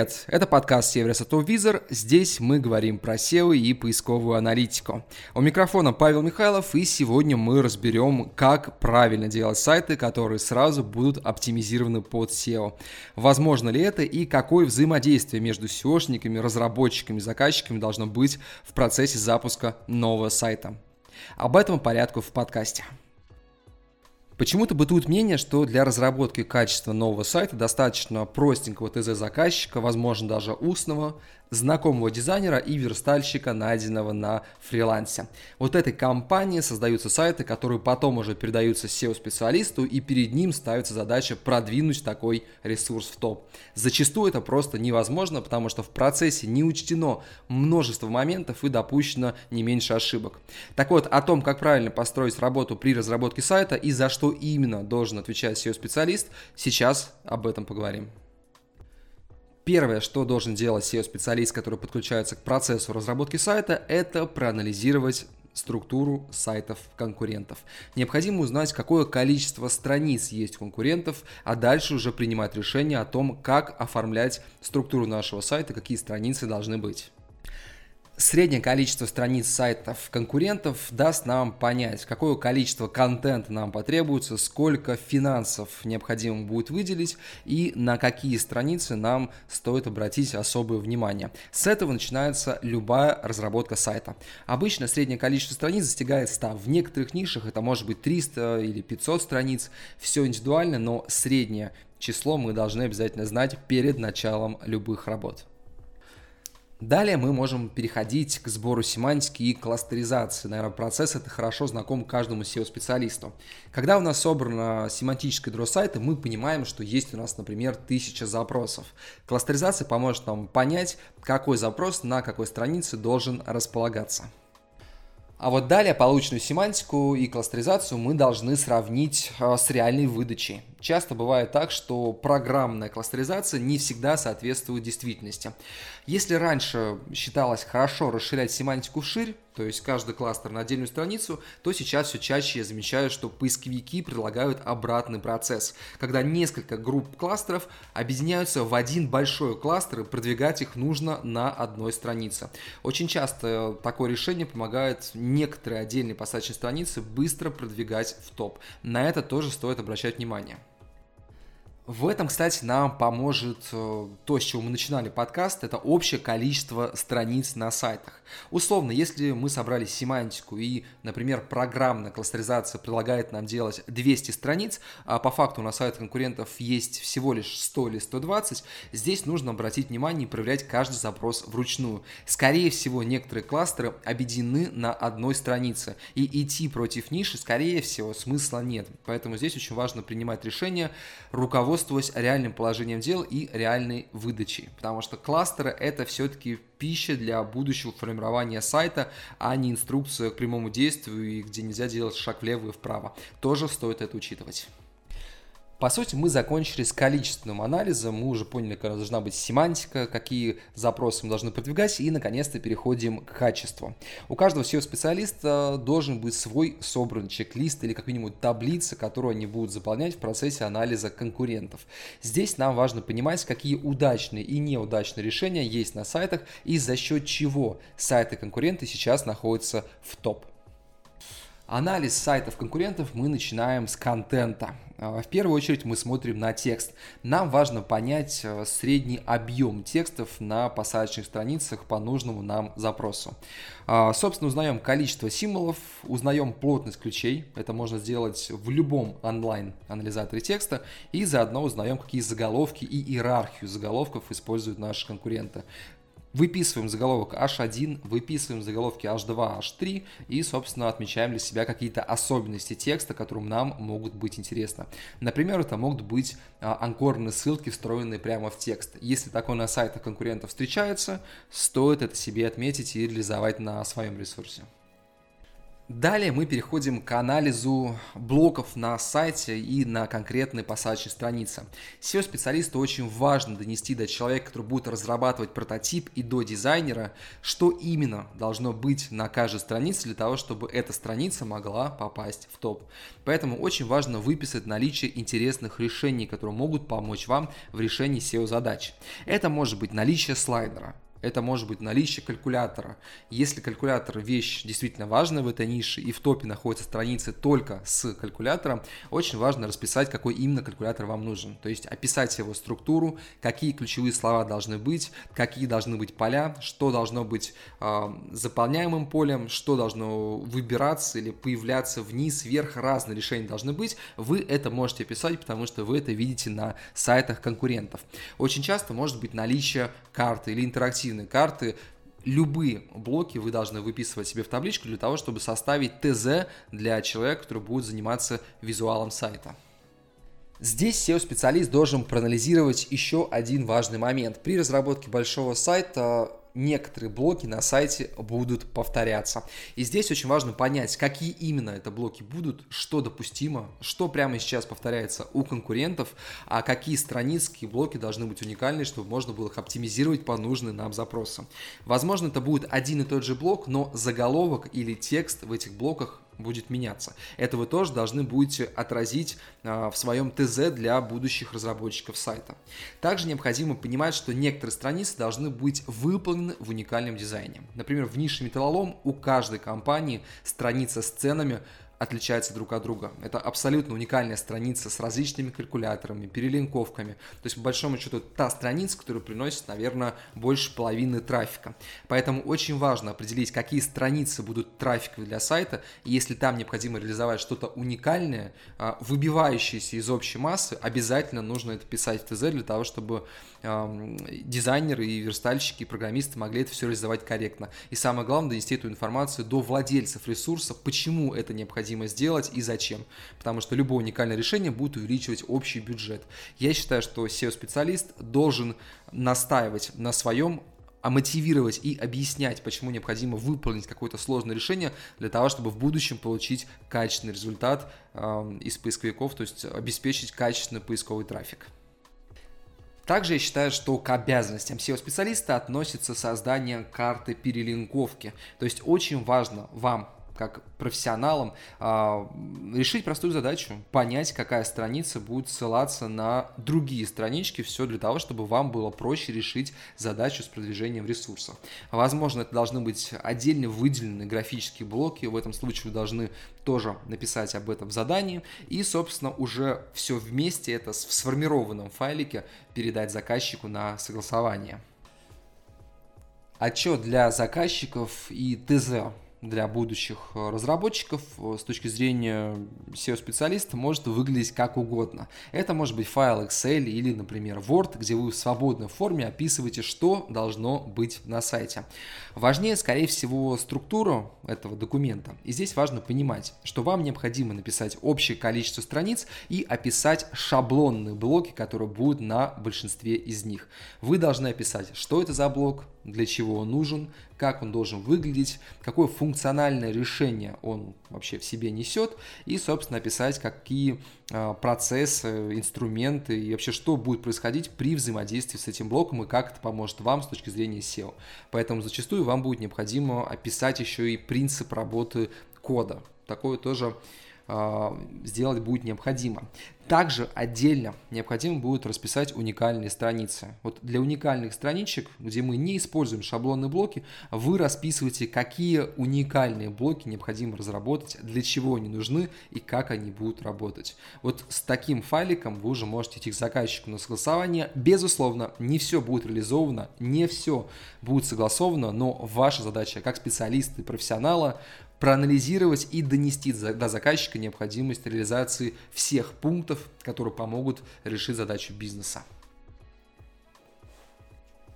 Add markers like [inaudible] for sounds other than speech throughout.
Привет, это подкаст Северес Визор. Здесь мы говорим про SEO и поисковую аналитику. У микрофона Павел Михайлов, и сегодня мы разберем, как правильно делать сайты, которые сразу будут оптимизированы под SEO. Возможно ли это и какое взаимодействие между SEOшниками, разработчиками заказчиками должно быть в процессе запуска нового сайта. Об этом порядку в подкасте. Почему-то бытует мнение, что для разработки качества нового сайта достаточно простенького ТЗ заказчика, возможно даже устного, знакомого дизайнера и верстальщика, найденного на фрилансе. Вот этой компании создаются сайты, которые потом уже передаются SEO-специалисту, и перед ним ставится задача продвинуть такой ресурс в топ. Зачастую это просто невозможно, потому что в процессе не учтено множество моментов и допущено не меньше ошибок. Так вот, о том, как правильно построить работу при разработке сайта и за что именно должен отвечать SEO-специалист, сейчас об этом поговорим. Первое, что должен делать SEO-специалист, который подключается к процессу разработки сайта, это проанализировать структуру сайтов конкурентов. Необходимо узнать, какое количество страниц есть у конкурентов, а дальше уже принимать решение о том, как оформлять структуру нашего сайта, какие страницы должны быть. Среднее количество страниц сайтов конкурентов даст нам понять, какое количество контента нам потребуется, сколько финансов необходимо будет выделить и на какие страницы нам стоит обратить особое внимание. С этого начинается любая разработка сайта. Обычно среднее количество страниц достигает 100. В некоторых нишах это может быть 300 или 500 страниц. Все индивидуально, но среднее число мы должны обязательно знать перед началом любых работ. Далее мы можем переходить к сбору семантики и кластеризации. Наверное, процесс это хорошо знаком каждому SEO-специалисту. Когда у нас собрано семантическое ядро сайта, мы понимаем, что есть у нас, например, тысяча запросов. Кластеризация поможет нам понять, какой запрос на какой странице должен располагаться. А вот далее полученную семантику и кластеризацию мы должны сравнить а, с реальной выдачей. Часто бывает так, что программная кластеризация не всегда соответствует действительности. Если раньше считалось хорошо расширять семантику вширь, то есть каждый кластер на отдельную страницу, то сейчас все чаще я замечаю, что поисковики предлагают обратный процесс, когда несколько групп кластеров объединяются в один большой кластер и продвигать их нужно на одной странице. Очень часто такое решение помогает некоторые отдельные посадочные страницы быстро продвигать в топ. На это тоже стоит обращать внимание. В этом, кстати, нам поможет э, то, с чего мы начинали подкаст, это общее количество страниц на сайтах. Условно, если мы собрали семантику и, например, программная кластеризация предлагает нам делать 200 страниц, а по факту на сайтах конкурентов есть всего лишь 100 или 120, здесь нужно обратить внимание и проверять каждый запрос вручную. Скорее всего, некоторые кластеры объединены на одной странице, и идти против ниши, скорее всего, смысла нет. Поэтому здесь очень важно принимать решение руководствуясь руководствуясь реальным положением дел и реальной выдачей. Потому что кластеры это все-таки пища для будущего формирования сайта, а не инструкция к прямому действию, где нельзя делать шаг влево и вправо. Тоже стоит это учитывать. По сути, мы закончили с количественным анализом, мы уже поняли, какая должна быть семантика, какие запросы мы должны продвигать, и наконец-то переходим к качеству. У каждого SEO-специалиста должен быть свой собран чек-лист или как минимум таблица, которую они будут заполнять в процессе анализа конкурентов. Здесь нам важно понимать, какие удачные и неудачные решения есть на сайтах и за счет чего сайты-конкуренты сейчас находятся в топ. Анализ сайтов конкурентов мы начинаем с контента. А, в первую очередь мы смотрим на текст. Нам важно понять э, средний объем текстов на посадочных страницах по нужному нам запросу. А, собственно, узнаем количество символов, узнаем плотность ключей. Это можно сделать в любом онлайн-анализаторе текста. И заодно узнаем, какие заголовки и иерархию заголовков используют наши конкуренты. Выписываем заголовок H1, выписываем заголовки H2, H3 и, собственно, отмечаем для себя какие-то особенности текста, которые нам могут быть интересны. Например, это могут быть а, анкорные ссылки, встроенные прямо в текст. Если такое на сайтах конкурентов встречается, стоит это себе отметить и реализовать на своем ресурсе. Далее мы переходим к анализу блоков на сайте и на конкретной посадочной странице. SEO-специалисту очень важно донести до человека, который будет разрабатывать прототип, и до дизайнера, что именно должно быть на каждой странице для того, чтобы эта страница могла попасть в топ. Поэтому очень важно выписать наличие интересных решений, которые могут помочь вам в решении SEO-задач. Это может быть наличие слайдера, это может быть наличие калькулятора. Если калькулятор вещь действительно важная в этой нише и в топе находятся страницы только с калькулятором, очень важно расписать, какой именно калькулятор вам нужен. То есть описать его структуру, какие ключевые слова должны быть, какие должны быть поля, что должно быть э, заполняемым полем, что должно выбираться или появляться вниз, вверх, разные решения должны быть. Вы это можете писать, потому что вы это видите на сайтах конкурентов. Очень часто может быть наличие карты или интерактивной интерактивные карты, любые блоки вы должны выписывать себе в табличку для того, чтобы составить ТЗ для человека, который будет заниматься визуалом сайта. Здесь SEO-специалист должен проанализировать еще один важный момент. При разработке большого сайта некоторые блоки на сайте будут повторяться. И здесь очень важно понять, какие именно это блоки будут, что допустимо, что прямо сейчас повторяется у конкурентов, а какие страницы блоки должны быть уникальны, чтобы можно было их оптимизировать по нужным нам запросам. Возможно, это будет один и тот же блок, но заголовок или текст в этих блоках будет меняться. Это вы тоже должны будете отразить а, в своем ТЗ для будущих разработчиков сайта. Также необходимо понимать, что некоторые страницы должны быть выполнены в уникальном дизайне. Например, в нише металлолом у каждой компании страница с ценами отличаются друг от друга. Это абсолютно уникальная страница с различными калькуляторами, перелинковками. То есть, по большому счету, та страница, которая приносит, наверное, больше половины трафика. Поэтому очень важно определить, какие страницы будут трафиковые для сайта. И если там необходимо реализовать что-то уникальное, а, выбивающееся из общей массы, обязательно нужно это писать в ТЗ для того, чтобы дизайнеры и верстальщики, и программисты могли это все реализовать корректно. И самое главное, донести эту информацию до владельцев ресурса, почему это необходимо сделать и зачем. Потому что любое уникальное решение будет увеличивать общий бюджет. Я считаю, что SEO-специалист должен настаивать на своем а мотивировать и объяснять, почему необходимо выполнить какое-то сложное решение для того, чтобы в будущем получить качественный результат э, из поисковиков, то есть обеспечить качественный поисковый трафик. Также я считаю, что к обязанностям SEO-специалиста относится создание карты перелинковки. То есть очень важно вам как профессионалам э, решить простую задачу, понять, какая страница будет ссылаться на другие странички, все для того, чтобы вам было проще решить задачу с продвижением ресурсов. Возможно, это должны быть отдельно выделенные графические блоки, в этом случае вы должны тоже написать об этом в задании, и, собственно, уже все вместе это в сформированном файлике передать заказчику на согласование. Отчет для заказчиков и ТЗ для будущих разработчиков э, с точки зрения SEO-специалиста может выглядеть как угодно. Это может быть файл Excel или, например, Word, где вы в свободной форме описываете, что должно быть на сайте. Важнее, скорее всего, структуру этого документа. И здесь важно понимать, что вам необходимо написать общее количество страниц и описать шаблонные блоки, которые будут на большинстве из них. Вы должны описать, что это за блок, для чего он нужен, как он должен выглядеть, какое функциональное решение он вообще в себе несет, и, собственно, описать, какие а, процессы, инструменты и вообще что будет происходить при взаимодействии с этим блоком и как это поможет вам с точки зрения SEO. Поэтому зачастую вам будет необходимо описать еще и принцип работы кода. Такое тоже а, сделать будет необходимо. Также отдельно необходимо будет расписать уникальные страницы. Вот для уникальных страничек, где мы не используем шаблонные блоки, вы расписываете, какие уникальные блоки необходимо разработать, для чего они нужны и как они будут работать. Вот с таким файликом вы уже можете идти к заказчику на согласование. Безусловно, не все будет реализовано, не все будет согласовано, но ваша задача как специалиста и профессионала проанализировать и донести до заказчика необходимость реализации всех пунктов, которые помогут решить задачу бизнеса.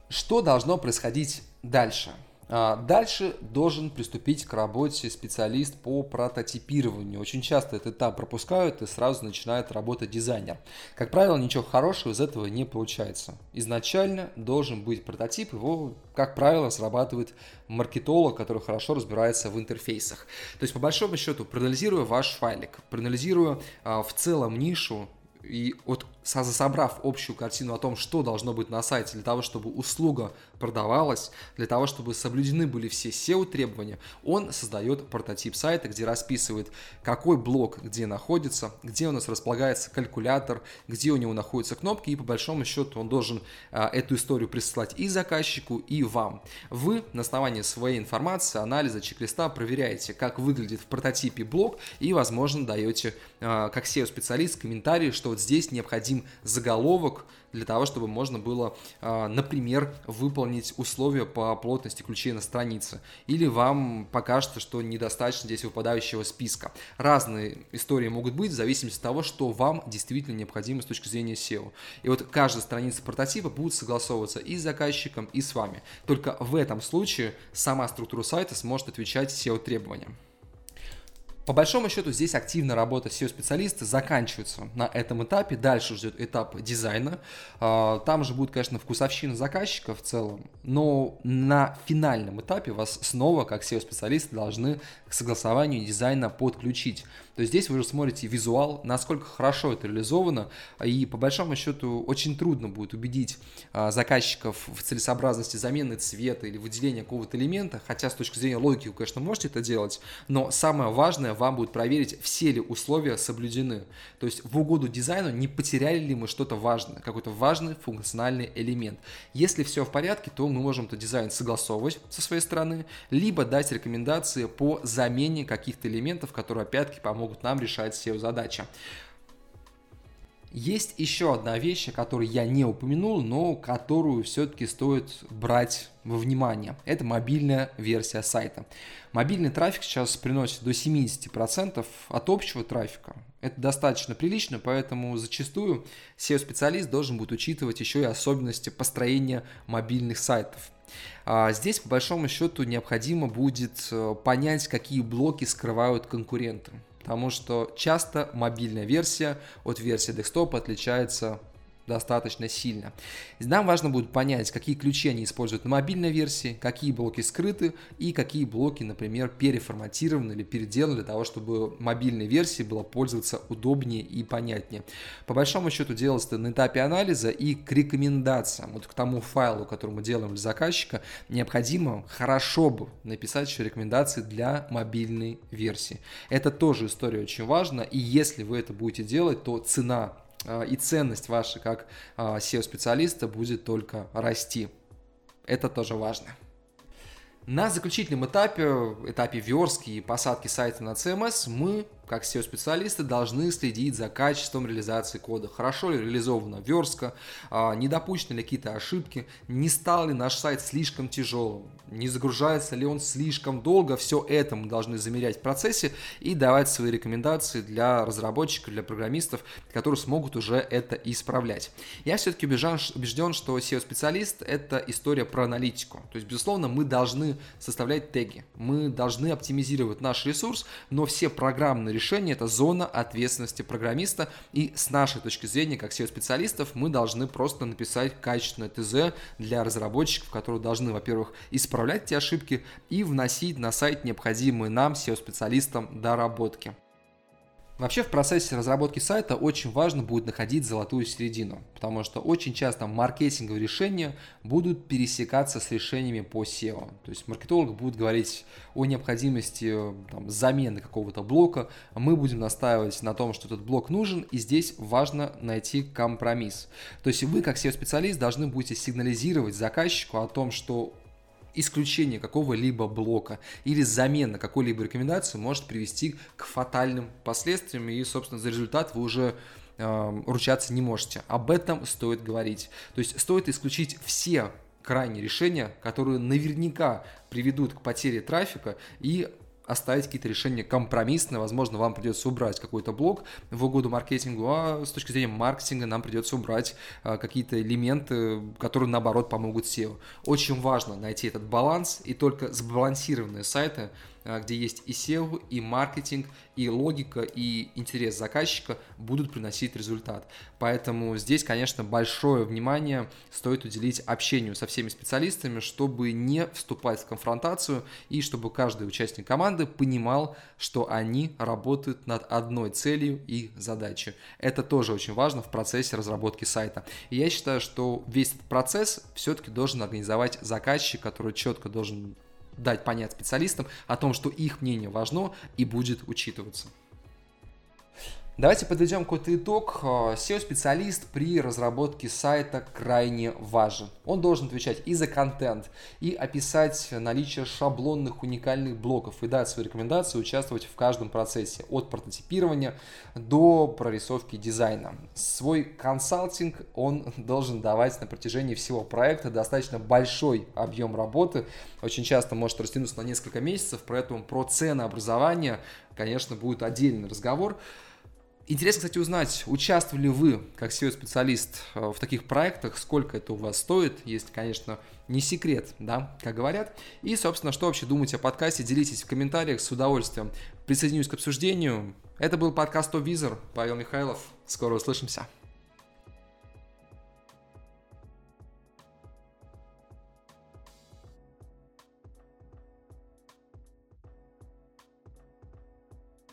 Что должно происходить дальше? А, дальше должен приступить к работе специалист по прототипированию. Очень часто этот этап пропускают и сразу начинает работать дизайнер. Как правило, ничего хорошего из этого не получается. Изначально должен быть прототип, его, как правило, срабатывает маркетолог, который хорошо разбирается в интерфейсах. То есть, по большому счету, проанализируя ваш файлик, проанализируя а, в целом нишу, и вот собрав общую картину о том, что должно быть на сайте для того, чтобы услуга продавалась, для того, чтобы соблюдены были все SEO-требования, он создает прототип сайта, где расписывает, какой блок где находится, где у нас располагается калькулятор, где у него находятся кнопки, и по большому счету он должен а, эту историю прислать и заказчику, и вам. Вы на основании своей информации, анализа, чек-листа проверяете, как выглядит в прототипе блок, и, возможно, даете, а, как SEO-специалист, комментарий, что вот здесь необходим заголовок для того, чтобы можно было, а, например, выполнить условия по плотности ключей на странице. Или вам покажется, что недостаточно здесь выпадающего списка. Разные истории могут быть в зависимости от того, что вам действительно необходимо с точки зрения SEO. И вот каждая страница прототипа будет согласовываться и с заказчиком, и с вами. Только в этом случае сама структура сайта сможет отвечать SEO-требованиям. По большому счету здесь активная работа SEO-специалиста заканчивается на этом этапе. Дальше ждет этап дизайна. А, там же будет, конечно, вкусовщина заказчика в целом, но на финальном этапе вас снова, как SEO-специалисты, должны к согласованию дизайна подключить. То есть здесь вы уже смотрите визуал, насколько хорошо это реализовано, и по большому счету очень трудно будет убедить а, заказчиков в целесообразности замены цвета или выделения какого-то элемента, хотя с точки зрения логики вы, конечно, можете это делать, но самое важное вам будет проверить, все ли условия соблюдены. То есть в угоду дизайну не потеряли ли мы что-то важное, какой-то важный функциональный элемент. Если все в порядке, то мы можем этот дизайн согласовывать со своей стороны, либо дать рекомендации по замене каких-то элементов, которые опять-таки помогут нам решать SEO-задачи. Есть еще одна вещь, о которой я не упомянул, но которую все-таки стоит брать во внимание. Это мобильная версия сайта. Мобильный трафик сейчас приносит до 70% от общего трафика. Это достаточно прилично, поэтому зачастую SEO-специалист должен будет учитывать еще и особенности построения мобильных сайтов. А здесь, по большому счету, необходимо будет э, понять, какие блоки скрывают конкуренты потому что часто мобильная версия от версии десктопа отличается достаточно сильно. Нам важно будет понять, какие ключи они используют на мобильной версии, какие блоки скрыты и какие блоки, например, переформатированы или переделаны для того, чтобы мобильной версии было пользоваться удобнее и понятнее. По большому счету делалось это на этапе анализа и к рекомендациям, вот к тому файлу, который мы делаем для заказчика, необходимо хорошо бы написать еще рекомендации для мобильной версии. Это тоже история очень важна, и если вы это будете делать, то цена и ценность ваша как SEO-специалиста будет только расти. Это тоже важно. На заключительном этапе, этапе верстки и посадки сайта на CMS, мы как SEO-специалисты должны следить за качеством реализации кода. Хорошо ли реализована верстка, а, не допущены ли какие-то ошибки, не стал ли наш сайт слишком тяжелым, не загружается ли он слишком долго. Все это мы должны замерять в процессе и давать свои рекомендации для разработчиков, для программистов, которые смогут уже это исправлять. Я все-таки убежден, что SEO-специалист – это история про аналитику. То есть, безусловно, мы должны составлять теги, мы должны оптимизировать наш ресурс, но все программные решение – это зона ответственности программиста. И с нашей точки зрения, как SEO-специалистов, мы должны просто написать качественное ТЗ для разработчиков, которые должны, во-первых, исправлять эти ошибки и вносить на сайт необходимые нам, SEO-специалистам, доработки. Вообще в процессе разработки сайта очень важно будет находить золотую середину, потому что очень часто маркетинговые решения будут пересекаться с решениями по SEO. То есть маркетолог будет говорить о необходимости там, замены какого-то блока, мы будем настаивать на том, что этот блок нужен, и здесь важно найти компромисс. То есть вы как SEO-специалист должны будете сигнализировать заказчику о том, что исключение какого-либо блока или замена какой-либо рекомендации может привести к фатальным последствиям, и, собственно, за результат вы уже э, ручаться не можете. Об этом стоит говорить. То есть стоит исключить все крайние решения, которые наверняка приведут к потере трафика и оставить какие-то решения компромиссные, возможно, вам придется убрать какой-то блок в угоду маркетингу, а с точки зрения маркетинга нам придется убрать а, какие-то элементы, которые, наоборот, помогут SEO. Очень важно найти этот баланс, и только сбалансированные сайты где есть и SEO, и маркетинг, и логика, и интерес заказчика будут приносить результат. Поэтому здесь, конечно, большое внимание стоит уделить общению со всеми специалистами, чтобы не вступать в конфронтацию и чтобы каждый участник команды понимал, что они работают над одной целью и задачей. Это тоже очень важно в процессе разработки сайта. И я считаю, что весь этот процесс все-таки должен организовать заказчик, который четко должен дать понять специалистам о том, что их мнение важно и будет учитываться. Давайте подведем какой-то итог. SEO-специалист при разработке сайта крайне важен. Он должен отвечать и за контент, и описать наличие шаблонных уникальных блоков, и дать свои рекомендации, участвовать в каждом процессе, от прототипирования до прорисовки дизайна. Свой консалтинг он [laughs] должен давать на протяжении всего проекта достаточно большой объем работы, очень часто может растянуться на несколько месяцев, поэтому про ценообразование, конечно, будет отдельный разговор. Интересно, кстати, узнать, участвовали ли вы как SEO-специалист э, в таких проектах, сколько это у вас стоит, если, конечно, не секрет, да, как говорят. И, собственно, что вообще думаете о подкасте, делитесь в комментариях, с удовольствием присоединюсь к обсуждению. Это был подкаст «Топ Визор», Павел Михайлов. Скоро услышимся.